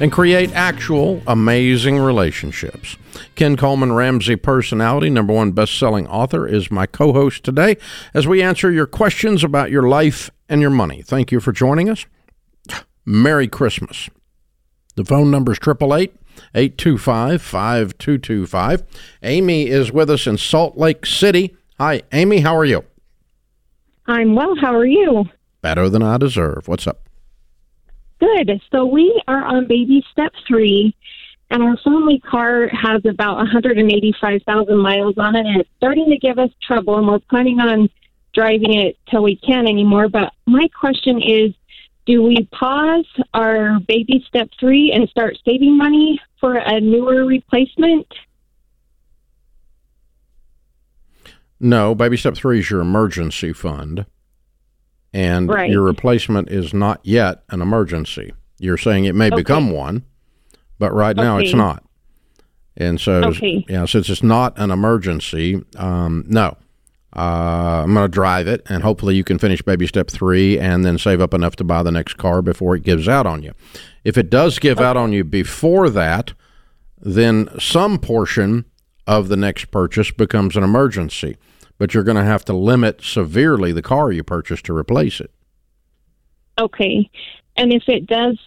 and create actual amazing relationships. Ken Coleman, Ramsey personality, number one best-selling author, is my co-host today as we answer your questions about your life and your money. Thank you for joining us. Merry Christmas. The phone number is 888 825 5225. Amy is with us in Salt Lake City. Hi, Amy. How are you? I'm well. How are you? Better than I deserve. What's up? Good. So we are on baby step three, and our family car has about 185,000 miles on it, and it's starting to give us trouble, and we're planning on driving it till we can anymore. But my question is, do we pause our baby step three and start saving money for a newer replacement? No, baby step three is your emergency fund, and Right. your replacement is not yet an emergency. You're saying it may Okay. become one, but right now it's not. And so, Okay. yeah, since it's not an emergency, um, no, uh, I'm going to drive it, and hopefully you can finish baby step three, and then save up enough to buy the next car before it gives out on you. If it does give out on you before that, then some portion of the next purchase becomes an emergency, but you're going to have to limit severely the car you purchase to replace it. Okay. And if it does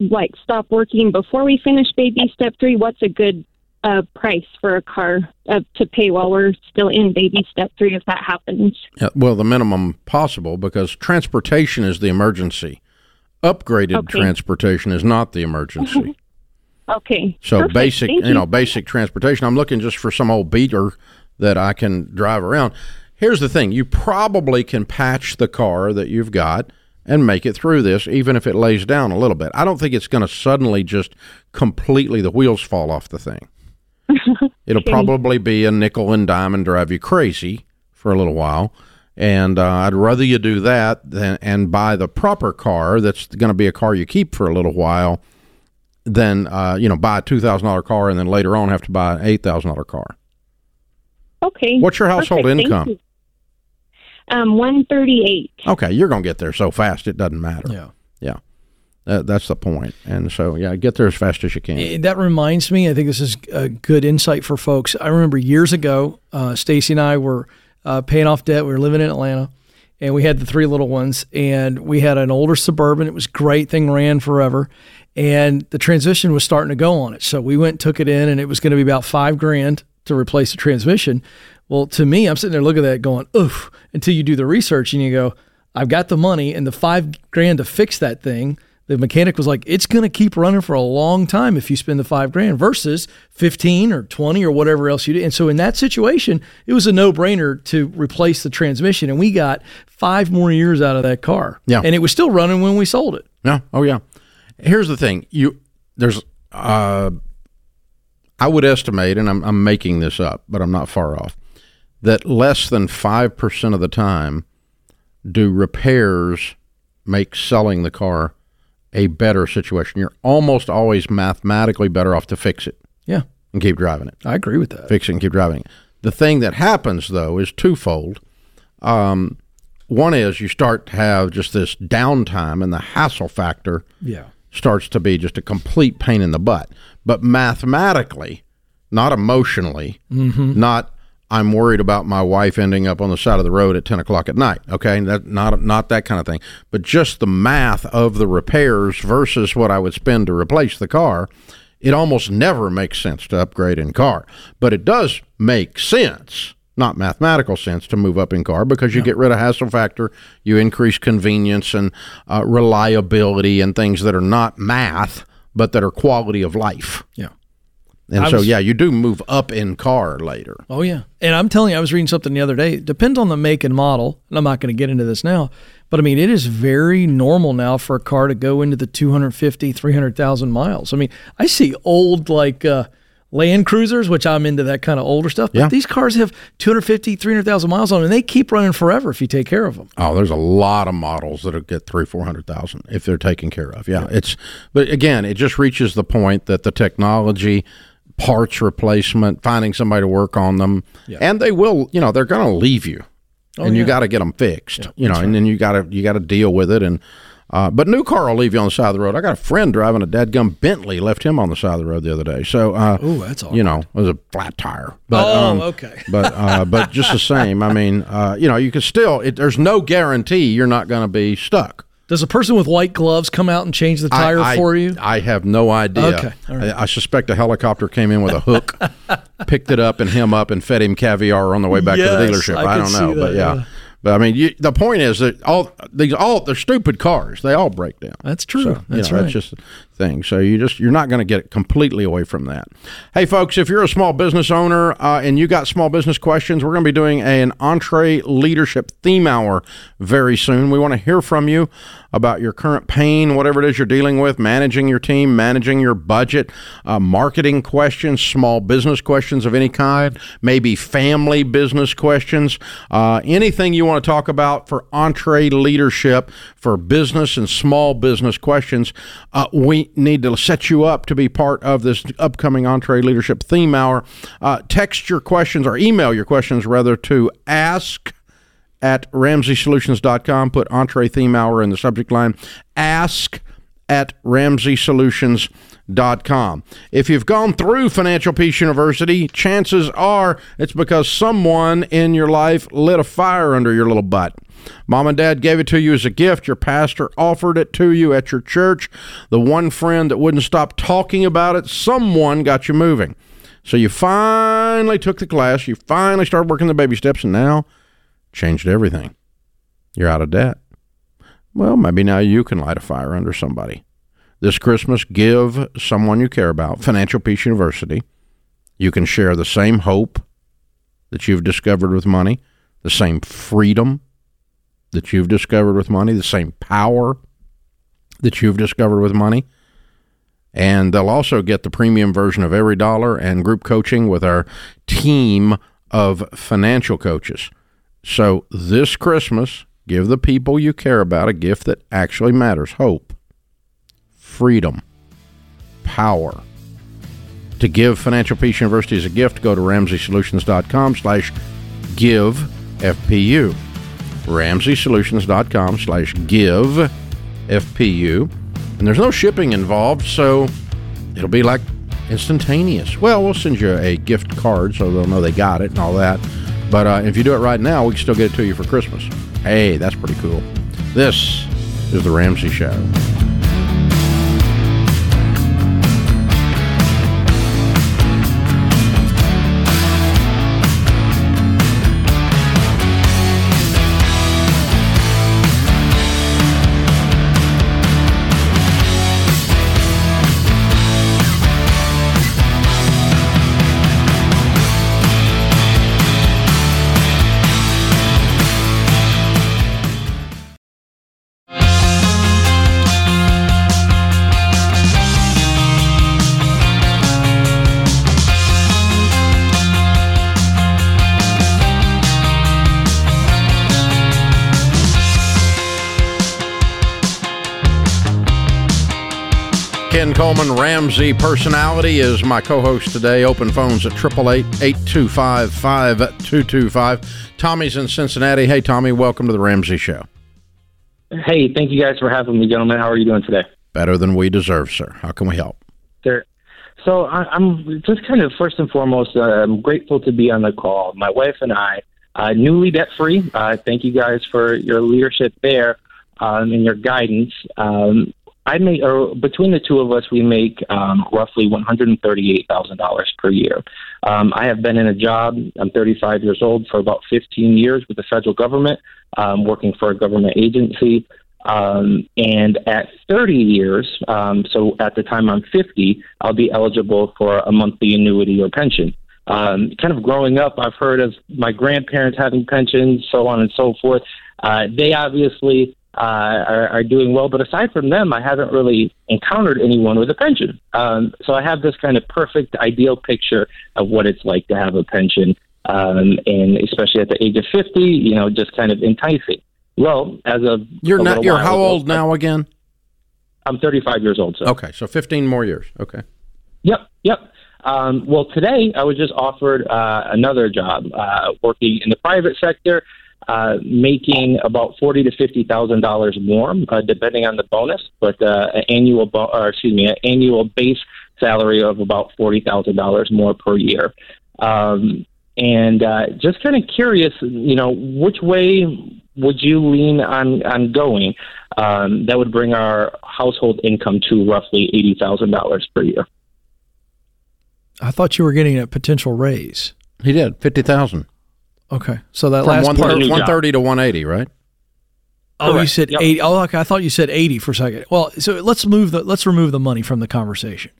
like stop working before we finish baby step three, what's a good uh, price for a car uh, to pay while we're still in baby step three if that happens? Uh, well, the minimum possible because transportation is the emergency. Upgraded Okay. transportation is not the emergency. Okay. So Perfect. basic, you know, basic transportation. I'm looking just for some old beater that I can drive around. Here's the thing: you probably can patch the car that you've got and make it through this, even if it lays down a little bit. I don't think it's going to suddenly just completely the wheels fall off the thing. It'll probably be a nickel and dime and drive you crazy for a little while. And uh, I'd rather you do that than and buy the proper car that's going to be a car you keep for a little while than uh, you know buy a two thousand dollar car and then later on have to buy an eight thousand dollar car. Okay. What's your household Perfect. Income? you. Um, one thirty-eight. Okay, you're going to get there so fast it doesn't matter. Yeah. yeah, That- that's the point. And so yeah, get there as fast as you can. That reminds me, I think this is a good insight for folks. I remember years ago, uh, Stacy and I were uh, paying off debt. We were living in Atlanta, and we had the three little ones, and we had an older suburban. It was great, thing ran forever, and the transition was starting to go on it. So we went, and took it in, and it was going to be about five grand to replace the transmission. Well, to me, I'm sitting there looking at that, going, "Oof!" Until you do the research and you go, "I've got the money and the five grand to fix that thing." the mechanic was like, it's going to keep running for a long time if you spend the five grand versus 15 or 20 or whatever else you do. And so in that situation, it was a no brainer to replace the transmission. And we got five more years out of that car. Yeah. And it was still running when we sold it. Yeah. Oh yeah. Here's the thing. You there's uh I would estimate, and I'm I'm making this up, but I'm not far off, that less than five percent of the time do repairs make selling the car a better situation. You're almost always mathematically better off to fix it Yeah. and keep driving it. I agree with that. Fix it and keep driving it. The thing that happens though is twofold. Um, one is you start to have just this downtime and the hassle factor Yeah. Starts to be just a complete pain in the butt. But mathematically, not emotionally, mm-hmm. not I'm worried about my wife ending up on the side of the road at ten o'clock at night. Okay, that not not that kind of thing, but just the math of the repairs versus what I would spend to replace the car. It almost never makes sense to upgrade in car, but it does make sense. Not mathematical sense to move up in car because you get rid of hassle factor, you increase convenience and uh, reliability and things that are not math but that are quality of life. Yeah. And I so, was- yeah, you do move up in car later. Oh yeah, and I'm telling you, I was reading something the other day. It depends on the make and model, and I'm not going to get into this now, but I mean, it is very normal now for a car to go into the 250, 300,000 miles. I mean, I see old like uh, Land Cruisers, which I'm into that kind of older stuff. But Yeah. these cars have 250, 300,000 miles on them, and they keep running forever if you take care of them. Oh, there's a lot of models that'll get three, four hundred thousand if they're taken care of. Yeah, it's. But again, it just reaches the point that the technology, parts replacement, finding somebody to work on them, and they will. You know, they're going to leave you, oh, and you got to get them fixed. you know, and then you got to you got to deal with it and. Uh, but new car will leave you on the side of the road. I got a friend driving a dadgum Bentley, left him on the side of the road the other day. So, uh, Ooh, that's awful. you know, it was a flat tire. But, Oh, um, okay. but uh, but just the same, I mean, uh, you know, you can still. It, there's no guarantee you're not going to be stuck. Does a person with white gloves come out and change the tire I, I- for you? I have no idea. Okay, all right. I, I suspect a helicopter came in with a hook, picked it up and him up and fed him caviar on the way back to the dealership. I don't know, but yeah. yeah. But I mean, you, the point is that all these all they're stupid cars. They all break down. That's true. So, you That's know, right. That's just thing. So you just you're not going to get completely away from that. Hey, folks, if you're a small business owner uh, and you got small business questions, we're going to be doing an EntreLeadership theme hour very soon. We want to hear from you about your current pain, whatever it is you're dealing with, managing your team, managing your budget, uh, marketing questions, small business questions of any kind, maybe family business questions, uh, anything you want to talk about for EntreLeadership for business and small business questions. Uh, we need to set you up to be part of this upcoming EntreLeadership theme hour. Uh, text your questions or email your questions rather to ask at ramseysolutions.com. Put entree theme hour in the subject line. Ask at ramseysolutions.com. If you've gone through Financial Peace University, chances are it's because someone in your life lit a fire under your little butt. Mom and dad gave it to you as a gift. Your pastor offered it to you at your church. The one friend that wouldn't stop talking about it, someone got you moving. So you finally took the class, you finally started working the baby steps, and now changed everything. You're out of debt. Well, maybe now you can light a fire under somebody. This Christmas, give someone you care about Financial Peace University. You can share the same hope that you've discovered with money, the same freedom that you've discovered with money, the same power that you've discovered with money. And they'll also get the premium version of EveryDollar and group coaching with our team of financial coaches. So this Christmas, give the people you care about a gift that actually matters hope, freedom, power. To give Financial Peace University as a gift, go to ramseysolutions.com slash give FPU. ramseysolutions.com slash give FPU. And there's no shipping involved, so it'll be like instantaneous. Well, we'll send you a gift card so they'll know they got it and all that. But uh, if you do it right now, we can still get it to you for Christmas. Hey, that's pretty cool. This is The Ramsey Show. Coleman, Ramsey personality, is my co-host today. Open phones at 888-825-5225. Tommy's in Cincinnati. Hey, Tommy, welcome to the Ramsey Show. Hey, thank you guys for having me, gentlemen. How are you doing today? Better than we deserve, sir. How can we help? There. So I, I'm just kind of first and foremost, uh, I'm grateful to be on the call. My wife and I, uh, newly debt free. Uh, thank you guys for your leadership there um, and your guidance. Um, I make, or between the two of us, we make um, roughly one hundred and thirty-eight thousand dollars per year. Um, I have been in a job. I'm 35 years old for about 15 years with the federal government, um, working for a government agency. Um, and at 30 years, um, so at the time I'm 50, I'll be eligible for a monthly annuity or pension. Um, kind of growing up, I've heard of my grandparents having pensions, so on and so forth. Uh, they obviously uh, are, are doing well. But aside from them, I haven't really encountered anyone with a pension. Um, so I have this kind of perfect, ideal picture of what it's like to have a pension, um, and especially at the age of 50, you know, just kind of enticing. Well, as of you're not, you're how ago, old now again? I'm 35 years old. So. Okay, so 15 more years. Okay. Yep, yep. Um, well, today I was just offered uh, another job uh, working in the private sector, uh, making about forty to fifty thousand dollars more, uh, depending on the bonus, but uh, an annual, bo- or excuse me, an annual base salary of about forty thousand dollars more per year. Um, and uh, just kind of curious, you know, which way would you lean on on going? Um, that would bring our household income to roughly eighty thousand dollars per year. I thought you were getting a potential raise. He did fifty thousand. Okay, so that From last one part. new one job. thirty to one eighty, right? Oh, you said Yep. eighty. Oh, okay. I thought you said eighty for a second. Well, so let's move the let's remove the money from the conversation.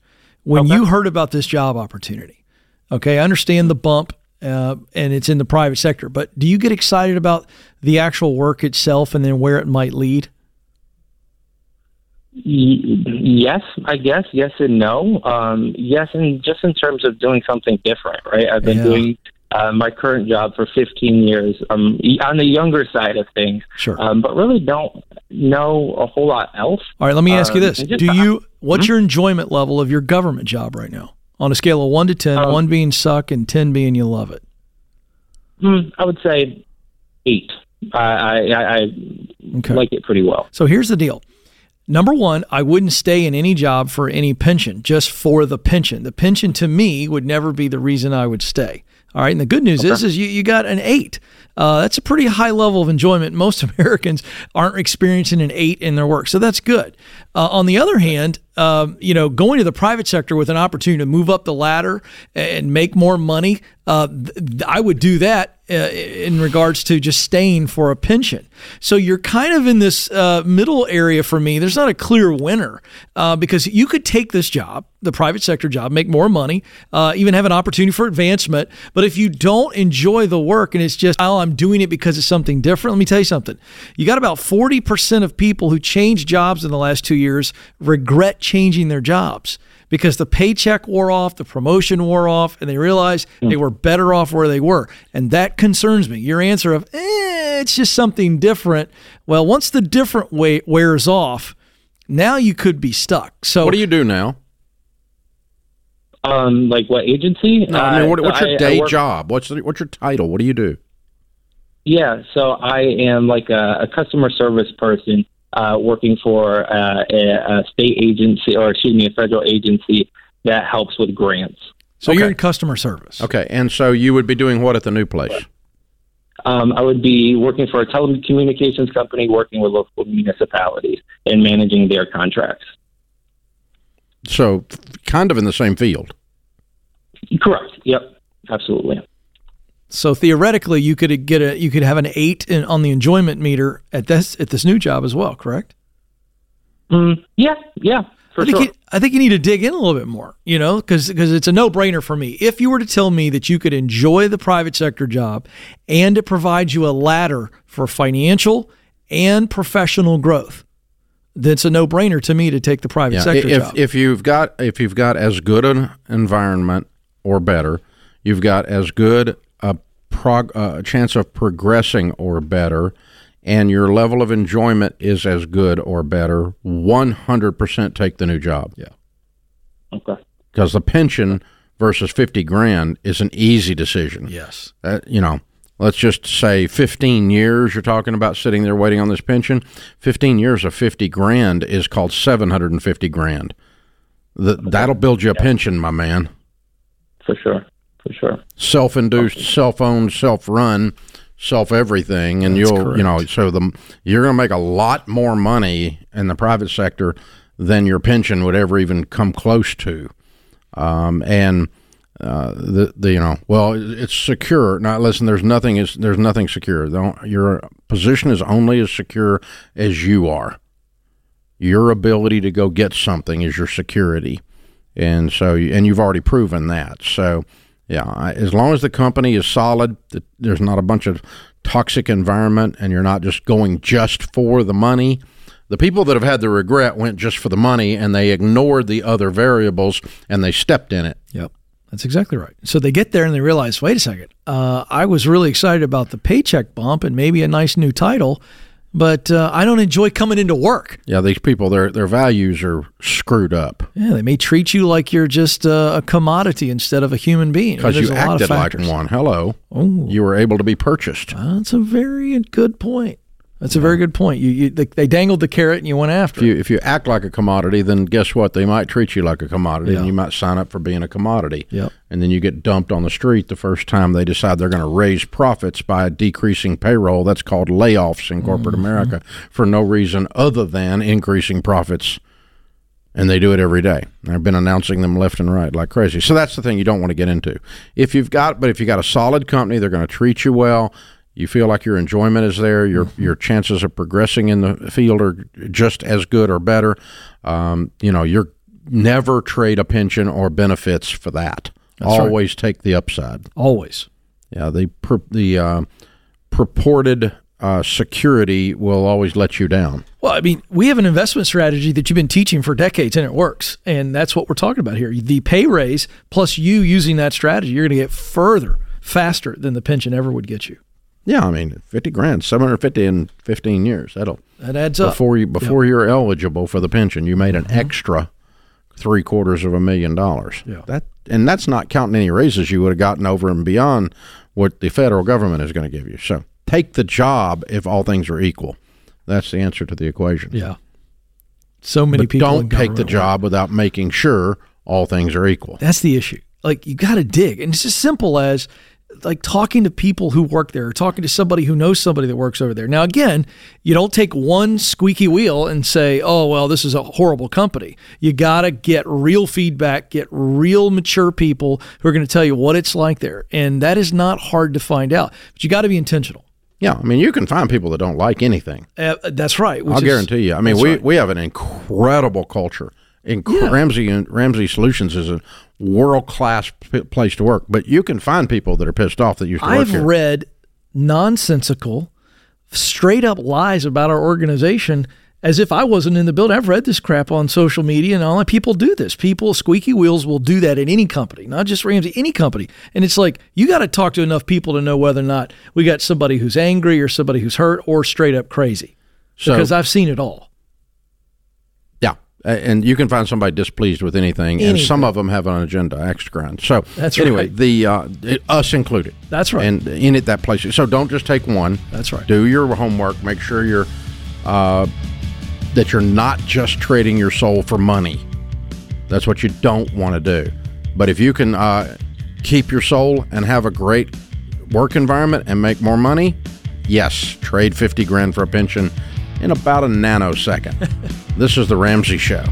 When Okay. you heard about this job opportunity, okay, I understand the bump, uh, and it's in the private sector. But do you get excited about the actual work itself and then where it might lead? Yes, I guess. Yes and no. Um, yes, and just in terms of doing something different, right? I've been Yeah. doing uh, my current job for 15 years. Um, on the younger side of things, Sure. um, but really don't know a whole lot else. All right. Let me ask you um, this: just- Do you what's your enjoyment level of your government job right now on a scale of one to ten? Um, one being suck and ten being you love it. Hmm, I would say eight. I I, I, I Okay. like it pretty well. So here's the deal. Number one, I wouldn't stay in any job for any pension, just for the pension. The pension to me would never be the reason I would stay. All right. And the good news is, is you, you got an eight. Uh, that's a pretty high level of enjoyment. Most Americans aren't experiencing an eight in their work. So that's good. Uh, on the other hand, um, you know, going to the private sector with an opportunity to move up the ladder and make more money, uh, th- I would do that uh, in regards to just staying for a pension. So you're kind of in this uh, middle area for me. There's not a clear winner uh, because you could take this job, the private sector job, make more money, uh, even have an opportunity for advancement. But if you don't enjoy the work and it's just, oh, I'm doing it because it's something different, let me tell you something. You got about 40% of people who changed jobs in the last two years regret changing their jobs because the paycheck wore off, the promotion wore off, and they realized they were better off where they were. And that concerns me. Your answer of, eh, it's just something different. Well, once the different way wears off, now you could be stuck. So What do you do now? Um, like what agency? No, I mean, what, what's your I day work- job? What's the, what's your title? What do you do? Yeah, so I am like a, a customer service person uh, working for uh, a, a state agency, or excuse me, a federal agency that helps with grants. so you're in customer service. Okay, and so you would be doing what at the new place? Um, I would be working for a telecommunications company, working with local municipalities and managing their contracts. So, kind of in the same field. Correct. Yep. Absolutely. So theoretically, you could get a you could have an eight in, on the enjoyment meter at this at this new job as well. Correct? Mm, yeah. Yeah. For I think sure. you, I think you need to dig in a little bit more, you know, because it's a no brainer for me. If you were to tell me that you could enjoy the private sector job and it provides you a ladder for financial and professional growth, then it's a no brainer to me to take the private Yeah, sector if job. if you've got if you've got as good an environment or better, you've got as good a prog- uh, chance of progressing or better, and your level of enjoyment is as good or better. One hundred percent take the new job. Yeah, Okay. because the pension versus fifty grand is an easy decision. yes. Uh, you know, let's just say 15 years you're talking about sitting there waiting on this pension. 15 years of 50 grand is called 750 grand. The, That'll build you a pension, my man. For sure. For sure. Self-induced, self-owned, self-run, self-everything, and That's you'll, you know, so the you're going to make a lot more money in the private sector than your pension would ever even come close to. Um, and uh, the, the you know well it's secure. Now listen there's nothing is there's nothing secure. Your position is only as secure as you are. Your ability to go get something is your security. And so and you've already proven that. So yeah as long as the company is solid there's not a bunch of toxic environment and you're not just going just for the money. The people that have had the regret went just for the money and they ignored the other variables and they stepped in it. Yep. That's exactly right. So they get there and they realize, wait a second, uh, I was really excited about the paycheck bump and maybe a nice new title, but uh, I don't enjoy coming into work. Yeah, these people, their their values are screwed up. Yeah, they may treat you like you're just uh, a commodity instead of a human being. Because you a lot of acted like one. Hello. Oh. You were able to be purchased. That's a very good point. That's a very good point. You, you they, they dangled the carrot and you went after If it. you if you act like a commodity, then guess what? They might treat you like a commodity, Yeah. and you might sign up for being a commodity. Yep. And then you get dumped on the street the first time they decide they're going to raise profits by decreasing payroll. That's called layoffs in corporate Mm-hmm. America for no reason other than increasing profits. And they do it every day. I've been announcing them left and right like crazy. So that's the thing you don't want to get into. If you've got, but if you got a solid company, they're going to treat you well. You feel like your enjoyment is there. Your Mm-hmm. your chances of progressing in the field are just as good or better. Um, you know, you're never trade a pension or benefits for that. right. Always take the upside. Always. Yeah, the the uh, purported uh, security will always let you down. Well, I mean, we have an investment strategy that you've been teaching for decades and it works. And that's what we're talking about here. The pay raise plus you using that strategy, you're going to get further faster than the pension ever would get you. Yeah, I mean, fifty grand, seven hundred fifty in fifteen years. That'll That adds up. before you before you're eligible for the pension. You made an mm-hmm. extra three quarters of a million dollars. Yeah. That and that's not counting any raises you would have gotten over and beyond what the federal government is going to give you. So take the job if all things are equal. That's the answer to the equation. Yeah. So many but people don't take the job without making sure all things are equal. That's the issue. Like you got to dig, and it's as simple as like talking to people who work there, or talking to somebody who knows somebody that works over there. Now, again, you don't take one squeaky wheel and say, "Oh, well, this is a horrible company." You got to get real feedback, get real mature people who are going to tell you what it's like there, and that is not hard to find out. But you got to be intentional. Yeah, I mean, you can find people that don't like anything. Uh, that's right. I'll is- guarantee you. I mean, we, right. we have an incredible culture. Inc- Yeah. Ramsey and Ramsey Solutions is a world class p- place to work, but you can find people that are pissed off that used to work I've read nonsensical, straight up lies about our organization as if I wasn't in the building. I've read this crap on social media and all that. People do this. People, squeaky wheels will do that in any company, not just Ramsey, any company. And it's like, you got to talk to enough people to know whether or not we got somebody who's angry or somebody who's hurt or straight up crazy. So- because I've seen it all. And you can find somebody displeased with anything, and some of them have an agenda, axe grind. So That's anyway, right. the uh, it- us included. That's right. and in it that place. So don't just take one. That's right. Do your homework. Make sure you're uh, that you're not just trading your soul for money. That's what you don't want to do. But if you can uh, keep your soul and have a great work environment and make more money, yes, trade fifty grand for a pension in about a nanosecond. this is the Ramsey Show.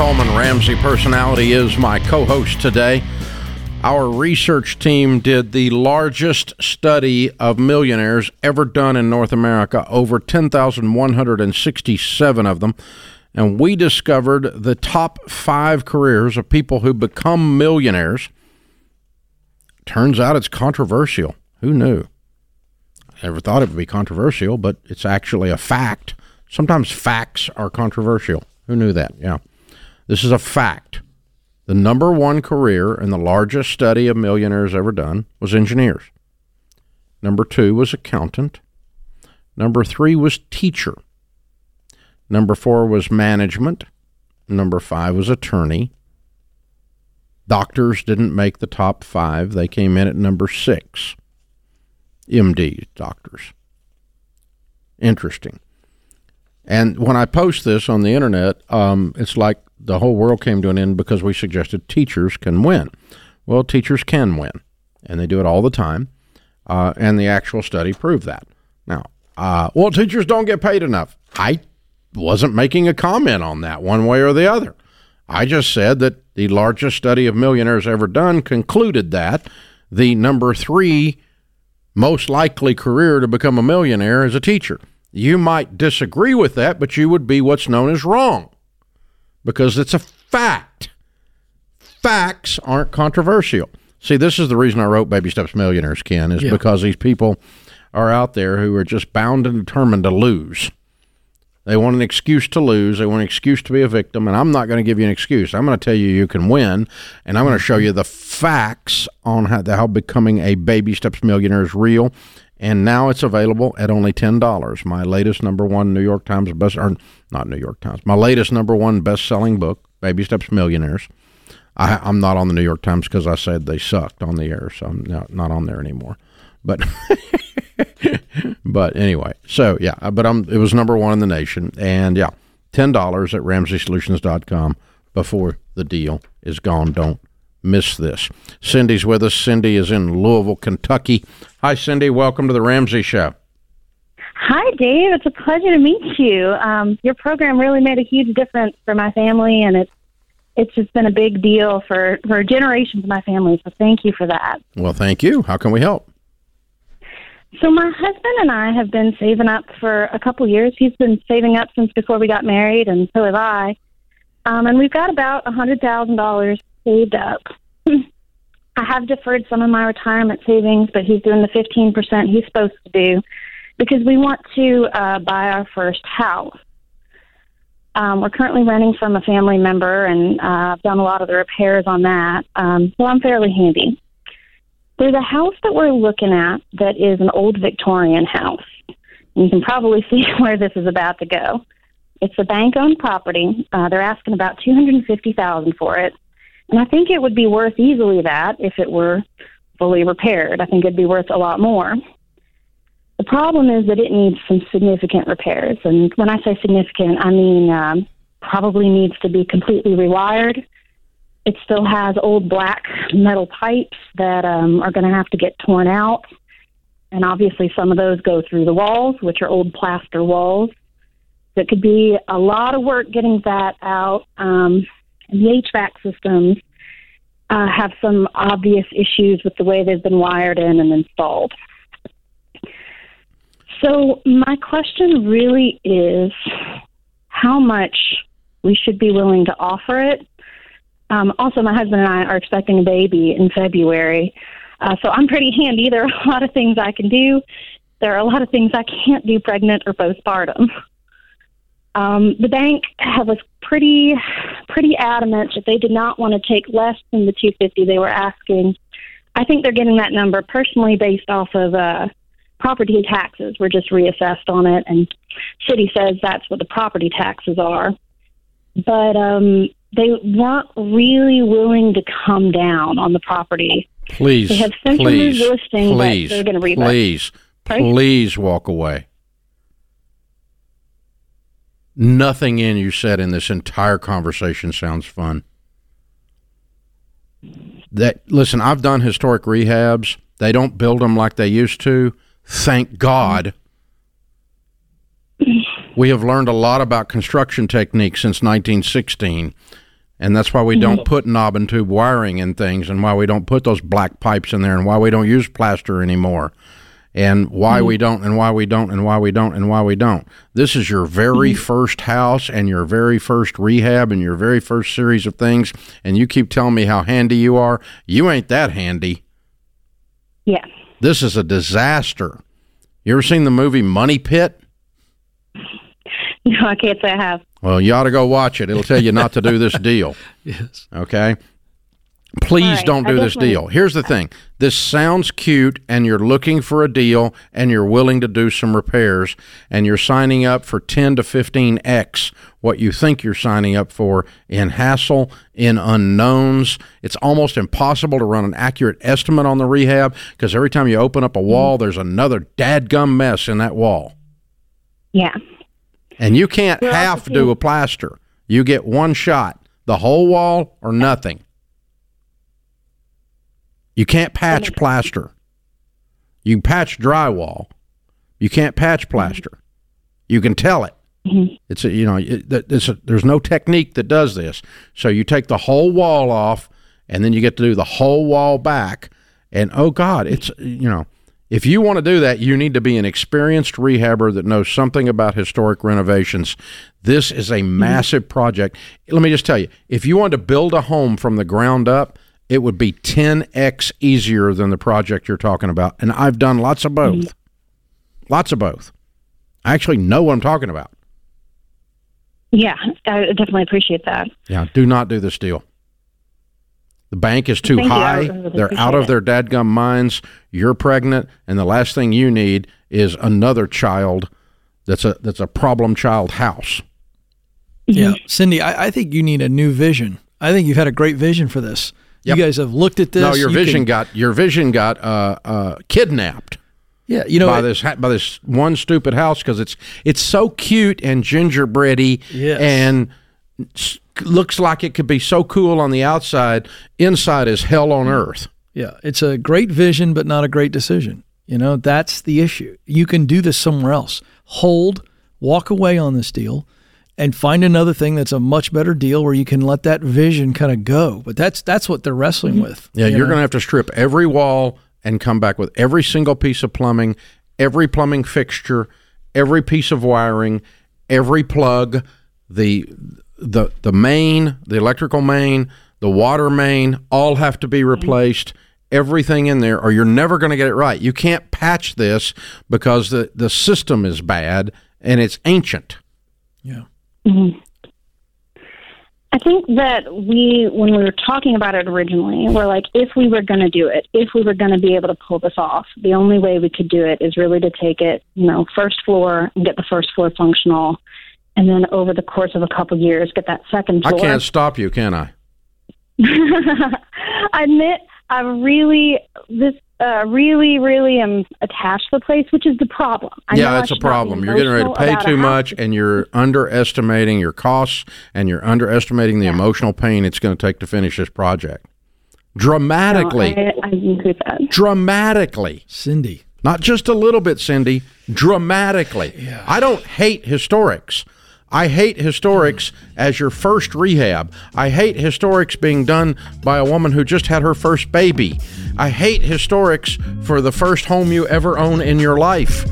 Coleman, Ramsey Personality, is my co host today. Our research team did the largest study of millionaires ever done in North America, over 10,167 of them. And we discovered the top five careers of people who become millionaires. Turns out it's controversial. Who knew? I never thought it would be controversial, but it's actually a fact. Sometimes facts are controversial. Who knew that? Yeah. This is a fact. The number one career and the largest study of millionaires ever done was engineers. Number two was accountant. Number three was teacher. Number four was management. Number five was attorney. Doctors didn't make the top five. They came in at number six. MD doctors. Interesting. And when I post this on the internet, um, it's like the whole world came to an end because we suggested teachers can win. Well, teachers can win, and they do it all the time. Uh, and the actual study proved that. Now, uh, well, teachers don't get paid enough. I wasn't making a comment on that one way or the other. I just said that the largest study of millionaires ever done concluded that the number three most likely career to become a millionaire is a teacher. You might disagree with that, but you would be what's known as wrong because it's a fact. Facts aren't controversial. See, this is the reason I wrote Baby Steps Millionaires, Ken, is yeah. because these people are out there who are just bound and determined to lose. They want an excuse to lose. They want an excuse to be a victim. And I'm not going to give you an excuse. I'm going to tell you you can win. And I'm going to show you the facts on how, how becoming a Baby Steps Millionaire is real. And now it's available at only $10. My latest number one New York Times best, or not New York Times, my latest number one best selling book, Baby Steps Millionaires. I, am not on the New York Times because I said they sucked on the air, so I'm not, not on there anymore. But but anyway, so yeah, but I'm it was number one in the nation, and yeah, ten dollars at RamseySolutions.com before the deal is gone. Don't miss this. Cindy's with us. Cindy is in Louisville, Kentucky. Hi, Cindy. Welcome to the Ramsey Show. Hi, Dave. It's a pleasure to meet you. Um, your program really made a huge difference for my family, and it's it's just been a big deal for for generations of my family. So thank you for that. Well, thank you. How can we help? So my husband and I have been saving up for a couple years. He's been saving up since before we got married, and so have I. Um, and we've got about a hundred thousand dollars saved up. I have deferred some of my retirement savings, but he's doing the fifteen percent he's supposed to do because we want to uh, buy our first house. Um, we're currently renting from a family member, and uh, I've done a lot of the repairs on that, um, so I'm fairly handy. There's a house that we're looking at that is an old Victorian house. And you can probably see where this is about to go. It's a bank-owned property. Uh, they're asking about two hundred fifty thousand for it, and I think it would be worth easily that if it were fully repaired. I think it'd be worth a lot more. The problem is that it needs some significant repairs, and when I say significant, I mean um, probably needs to be completely rewired it still has old black metal pipes that um, are going to have to get torn out. And obviously, some of those go through the walls, which are old plaster walls. So it could be a lot of work getting that out. Um, and the HVAC systems uh, have some obvious issues with the way they've been wired in and installed. So, my question really is how much we should be willing to offer it um, also, my husband and I are expecting a baby in February. Uh, so I'm pretty handy. There are a lot of things I can do. There are a lot of things I can't do pregnant or postpartum. Um, the bank was pretty, pretty adamant that they did not want to take less than the 250 they were asking. I think they're getting that number personally based off of uh, property taxes were just reassessed on it, and city says that's what the property taxes are. But um, they weren't really willing to come down on the property. Please, they have sent please, them listing, please, they're going to Please, please walk away. Nothing in you said in this entire conversation sounds fun. That listen, I've done historic rehabs. They don't build them like they used to. Thank God. We have learned a lot about construction techniques since 1916 and that's why we don't mm-hmm. put knob and tube wiring in things and why we don't put those black pipes in there and why we don't use plaster anymore and why mm-hmm. we don't and why we don't and why we don't and why we don't this is your very mm-hmm. first house and your very first rehab and your very first series of things and you keep telling me how handy you are you ain't that handy yeah this is a disaster you ever seen the movie money pit no i can't say i have well, you ought to go watch it. It'll tell you not to do this deal. Yes. Okay. Please right, don't do this deal. Here's the thing. This sounds cute and you're looking for a deal and you're willing to do some repairs and you're signing up for 10 to 15x what you think you're signing up for in hassle, in unknowns. It's almost impossible to run an accurate estimate on the rehab because every time you open up a wall, there's another dadgum mess in that wall. Yeah. And you can't We're half do a plaster. You get one shot, the whole wall or nothing. You can't patch plaster. You can patch drywall. You can't patch plaster. You can tell it. Mhm. It's a, you know it, it's a, there's no technique that does this. So you take the whole wall off, and then you get to do the whole wall back. And oh God, it's you know if you want to do that, you need to be an experienced rehabber that knows something about historic renovations. This is a massive project. Let me just tell you, if you want to build a home from the ground up, it would be 10x easier than the project you're talking about. And I've done lots of both. Lots of both. I actually know what I'm talking about. Yeah, I definitely appreciate that. Yeah, do not do this deal. The bank is too Thank high. really They're out of it. their dadgum minds. You're pregnant, and the last thing you need is another child that's a that's a problem child house. Yeah, Cindy, I, I think you need a new vision. I think you've had a great vision for this. Yep. You guys have looked at this. no, your you vision can- got your vision got uh, uh, kidnapped yeah, you know, by it- this by this one stupid house because it's it's so cute and gingerbready Yes. and looks like it could be so cool on the outside. Inside is hell on earth. Yeah, it's a great vision, but not a great decision. You know, that's the issue. You can do this somewhere else. Hold, walk away on this deal, and find another thing that's a much better deal where you can let that vision kind of go. But that's that's what they're wrestling mm-hmm. with. Yeah, you you're going to have to strip every wall and come back with every single piece of plumbing, every plumbing fixture, every piece of wiring, every plug, the the the main, the electrical main, the water main, all have to be mm-hmm. replaced. Everything in there, or you're never going to get it right. You can't patch this because the the system is bad and it's ancient. Yeah. Mm-hmm. I think that we, when we were talking about it originally, we're like, if we were going to do it, if we were going to be able to pull this off, the only way we could do it is really to take it, you know, first floor and get the first floor functional, and then over the course of a couple of years, get that second floor. I can't stop you, can I? I admit I really this uh, really really am attached to the place, which is the problem. I yeah, that's a should not be problem. You're getting ready to pay too much, and you're underestimating your costs, and you're underestimating the emotional pain it's going to take to finish this project. Dramatically, No, I, I agree with that. dramatically, Cindy. not just a little bit, Cindy. Dramatically. Yeah. I don't hate historics. I hate historics as your first rehab. I hate historics being done by a woman who just had her first baby. I hate historics for the first home you ever own in your life.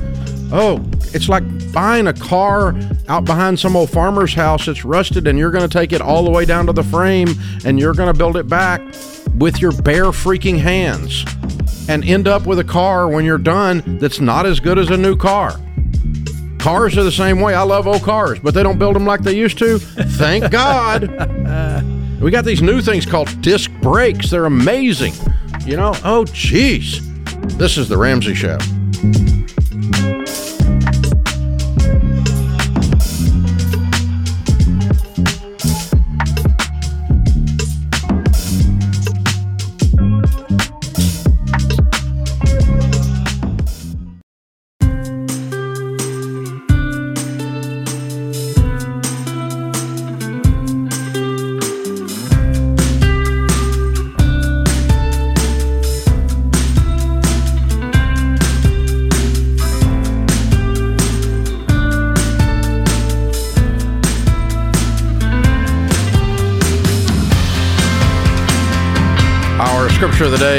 Oh, it's like buying a car out behind some old farmer's house that's rusted and you're going to take it all the way down to the frame and you're going to build it back with your bare freaking hands and end up with a car when you're done that's not as good as a new car. Cars are the same way. I love old cars, but they don't build them like they used to. Thank God. We got these new things called disc brakes. They're amazing. You know, oh, jeez. This is The Ramsey Show.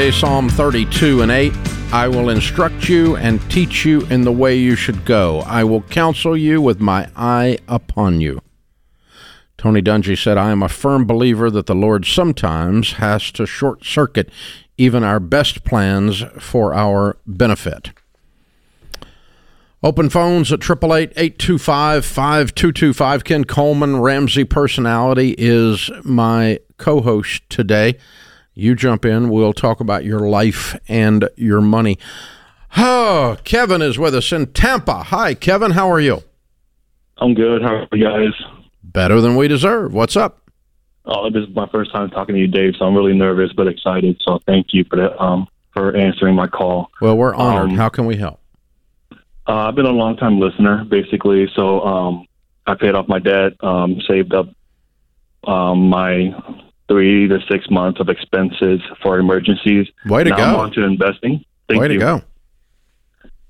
Scripture of the day, Psalm 32 and 8. I will instruct you and teach you in the way you should go. I will counsel you with my eye upon you. Tony Dungy said, I am a firm believer that the Lord sometimes has to short circuit even our best plans for our benefit. Open phones at 888-825-5225. Ken Coleman, Ramsey Personality, is my co-host today. You jump in. We'll talk about your life and your money. Oh, Kevin is with us in Tampa. Hi, Kevin. How are you? I'm good. How are you guys? Better than we deserve. What's up? Oh, this is my first time talking to you, Dave. So I'm really nervous but excited. So thank you for that. Um, for answering my call. Well, we're honored. Um, How can we help? Uh, I've been a long time listener, basically. So um, I paid off my debt, um, saved up um, my three to six months of expenses for emergencies. Way to now go. I'm on to investing. Thank Way you. to go.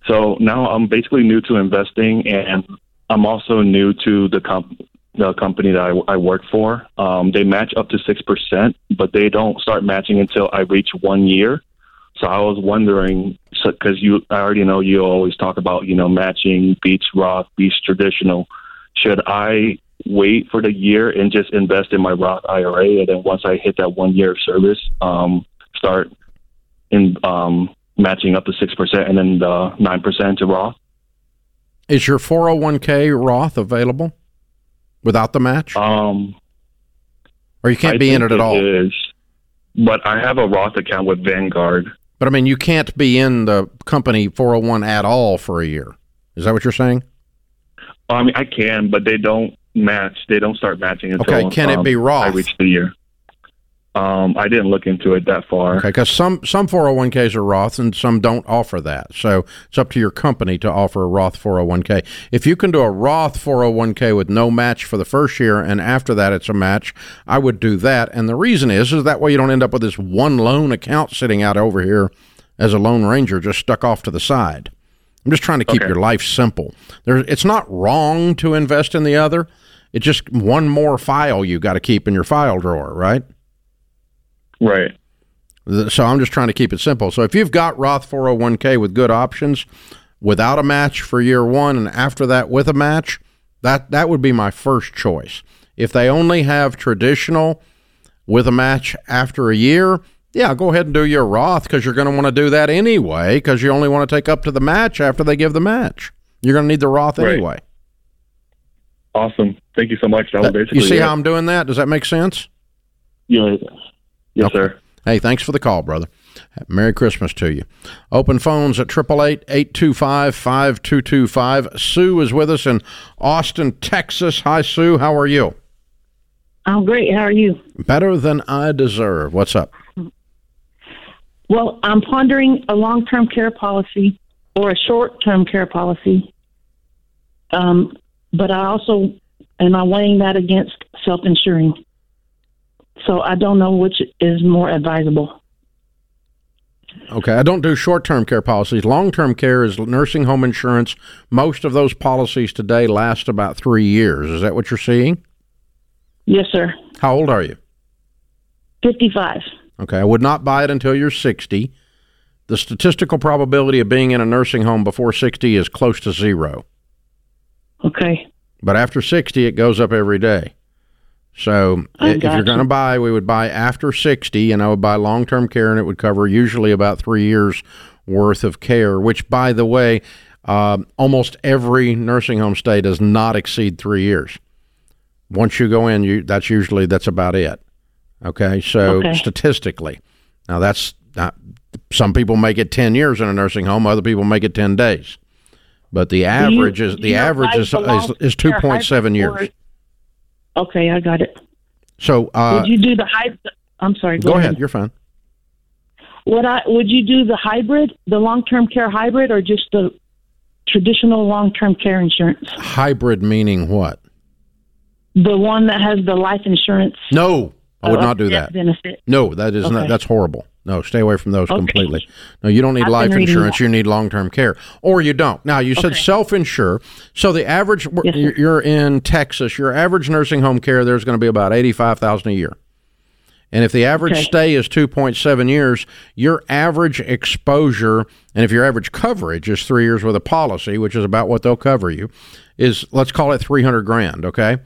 So now I'm basically new to investing, and I'm also new to the comp- the company that I, I work for. Um, they match up to six percent, but they don't start matching until I reach one year. So I was wondering, because you, I already know you always talk about, you know, matching beach Roth, beach traditional. Should I wait for the year and just invest in my Roth IRA, and then once I hit that one year of service, um, start in um, matching up to six percent and then the nine percent to Roth? Is your 401k Roth available without the match? Um, or you can't I be in it at all? Is, but I have a Roth account with Vanguard. But I mean, you can't be in the company 401 at all for a year. Is that what you're saying? I mean, I can, but they don't match. They don't start matching until Okay, can it um, be Roth? I reach the year. Um, I didn't look into it that far. Okay, because some some 401ks are Roth and some don't offer that. So it's up to your company to offer a Roth 401k. If you can do a Roth 401k with no match for the first year and after that it's a match, I would do that. And the reason is is that way you don't end up with this one lone account sitting out over here as a lone ranger just stuck off to the side. I'm just trying to keep Okay. your life simple. There, it's not wrong to invest in the other. It's just one more file you got to keep in your file drawer, right? Right. So I'm just trying to keep it simple. So if you've got Roth 401k with good options, without a match for year one, and after that with a match, that that would be my first choice. If they only have traditional with a match after a year, yeah, go ahead and do your Roth because you're going to want to do that anyway because you only want to take up to the match after they give the match. You're going to need the Roth Right. anyway. Awesome. Thank you so much. That was basically You see it. how I'm doing that? Does that make sense? Yeah. Yes, Okay. sir. Hey, thanks for the call, brother. Merry Christmas to you. Open phones at 888-825-5225. Sue is with us in Austin, Texas. Hi, Sue. How are you? I'm great. How are you? Better than I deserve. What's up? Well, I'm pondering a long term care policy or a short term care policy. Um, but I also am I weighing that against self insuring. So I don't know which is more advisable. Okay, I don't do short-term care policies. Long-term care is nursing home insurance. Most of those policies today last about three years. Is that what you're seeing? Yes, sir. How old are you? 55. Okay, I would not buy it until you're 60. The statistical probability of being in a nursing home before 60 is close to zero. Okay. But after 60, it goes up every day. So I if you're going to buy, we would buy after 60, and I would buy long term care, and it would cover usually about three years worth of care, which, by the way, um, almost every nursing home stay does not exceed three years. Once you go in, you that's usually that's about it. Okay, so Okay. statistically, now that's not, some people make it 10 years in a nursing home, other people make it 10 days. But the Do you- average is the average is, is is care 2.7 years. Okay, I got it. So uh, would you do the hybrid? I'm sorry. go ahead. You're fine. Would I? Would you do the hybrid, the long-term care hybrid, or just the traditional long-term care insurance? Hybrid meaning what? The one that has the life insurance. No, I would uh, not do that. Benefit. No, that is not. That's horrible. No, stay away from those Okay. completely. No, you don't need I've life insurance. that. You need long term care, or you don't. Now you said Okay. self insure. So the average Yes, you're in Texas. Your average nursing home care there's going to be about eighty five thousand a year. And if the average Okay. stay is 2.7 years, your average exposure, and if your average coverage is three years with a policy, which is about what they'll cover you, is let's call it 300 grand. Okay.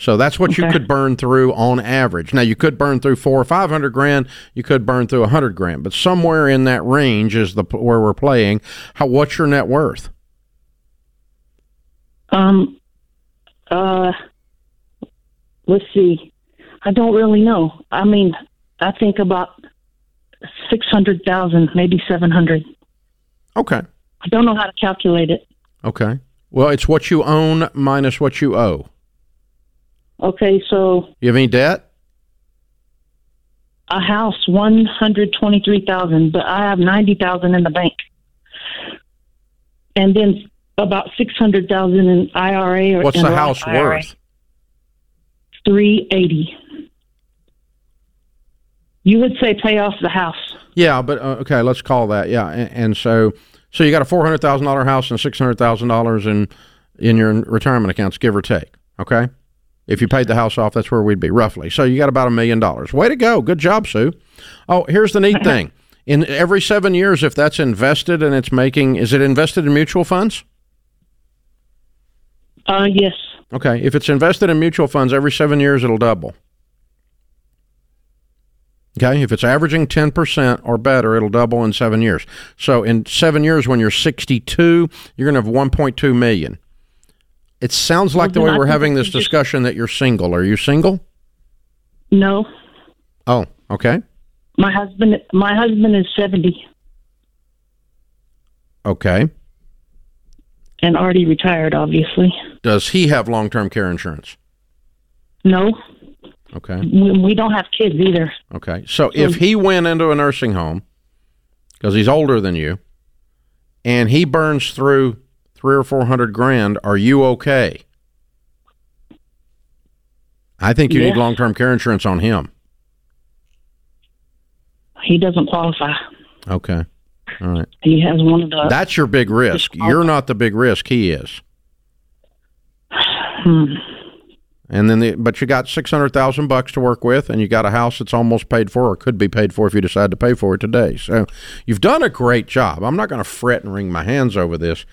So that's what you could burn through on average. Now you could burn through four or 500 grand. You could burn through a 100 grand, but somewhere in that range is the where we're playing. How, what's your net worth? Um. Uh. Let's see. I don't really know. I mean, I think about six hundred thousand, maybe seven hundred. Okay. I don't know how to calculate it. Okay. Well, it's what you own minus what you owe. Okay, so You have any debt? a house one hundred twenty three thousand, but I have ninety thousand in the bank, and then about six hundred thousand in IRA. Or What's the house IRA. worth? Three eighty. You would say pay off the house. Yeah, but uh, okay, let's call that. Yeah, and, and so so you got a four hundred thousand dollar house and six hundred thousand dollars in in your retirement accounts, give or take. Okay, if you paid the house off, that's where we'd be roughly. So you got about a million dollars. Way to go! Good job, Sue. Oh, here's the neat thing: in every seven years, if that's invested and it's making, is it invested in mutual funds? Uh, yes. Okay, if it's invested in mutual funds, every seven years it'll double. Okay, if it's averaging 10% or better, it'll double in seven years. So in seven years, when you're 62, you're going to have 1.2 million. It sounds like the way we're having this discussion that you're single. Are you single? No. Oh, okay. My husband. My husband is seventy Okay. and already retired. Obviously. Does he have long term care insurance? No. Okay. We, we don't have kids either. Okay. So if he went into a nursing home because he's older than you and he burns through three or four hundred grand, are you okay? I think you need long term care insurance on him. He doesn't qualify. Okay. All right. He has one of the. That's your big risk. You're not the big risk. He is. Hmm. And then, the, but you got six hundred thousand bucks to work with, and you got a house that's almost paid for, or could be paid for if you decide to pay for it today. So, you've done a great job. I'm not going to fret and wring my hands over this,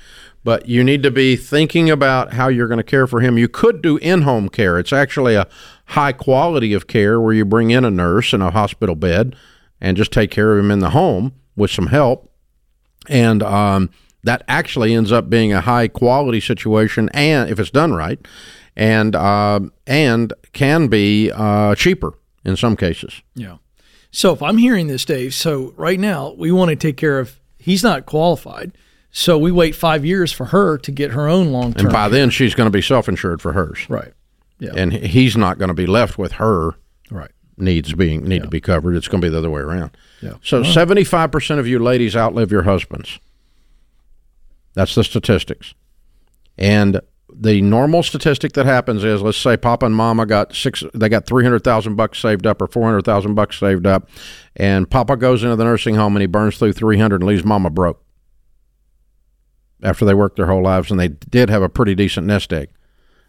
but you need to be thinking about how you're going to care for him. You could do in-home care. It's actually a high quality of care where you bring in a nurse and a hospital bed, and just take care of him in the home with some help and um, that actually ends up being a high quality situation, and if it's done right, and uh, and can be uh, cheaper in some cases. Yeah. So if I'm hearing this, Dave, so right now we want to take care of. He's not qualified, so we wait five years for her to get her own long term. And by then, she's going to be self insured for hers, right. Yeah. and he's not going to be left with her Right. needs being need to be covered. It's going to be the other way around. Yeah. So seventy five percent of you ladies outlive your husbands. That's the statistics. And the normal statistic that happens is let's say Papa and Mama got six they got three hundred thousand bucks saved up or four hundred thousand bucks saved up, and Papa goes into the nursing home and he burns through three hundred and leaves Mama broke. After they worked their whole lives and they did have a pretty decent nest egg.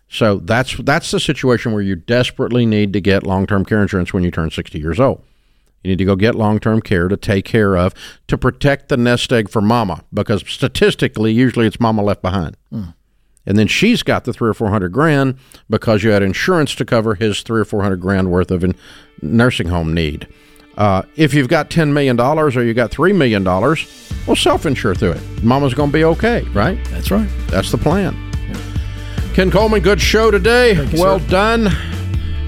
So that's that's the situation where you desperately need to get long term care insurance when you turn sixty years old. You need to go get long term care to take care of to protect the nest egg for mama because statistically, usually it's mama left behind. Hmm. And then she's got the three or four hundred grand because you had insurance to cover his three or four hundred grand worth of in nursing home need. Uh, if you've got ten million dollars or you've got three million dollars, well, self-insure through it. Mama's going to be okay, right? That's right. That's the plan. Ken Coleman, good show today. you, well sir. done.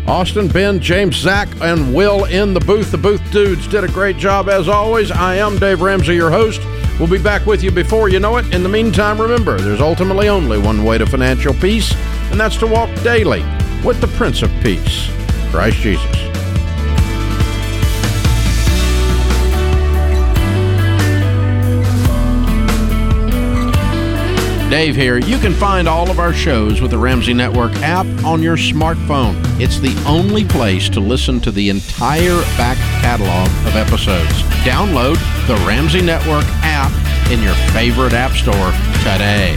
Austin, Ben, James, Zach, and Will in the booth. The booth dudes did a great job as always. I am Dave Ramsey, your host. We'll be back with you before you know it. In the meantime, remember, there's ultimately only one way to financial peace, and that's to walk daily with the Prince of Peace, Christ Jesus. Dave here. You can find all of our shows with the Ramsey Network app on your smartphone. It's the only place to listen to the entire back catalog of episodes. Download the Ramsey Network app in your favorite app store today.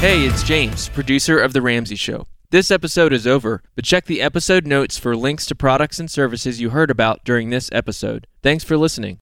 Hey, it's James, producer of The Ramsey Show. This episode is over, but check the episode notes for links to products and services you heard about during this episode. Thanks for listening.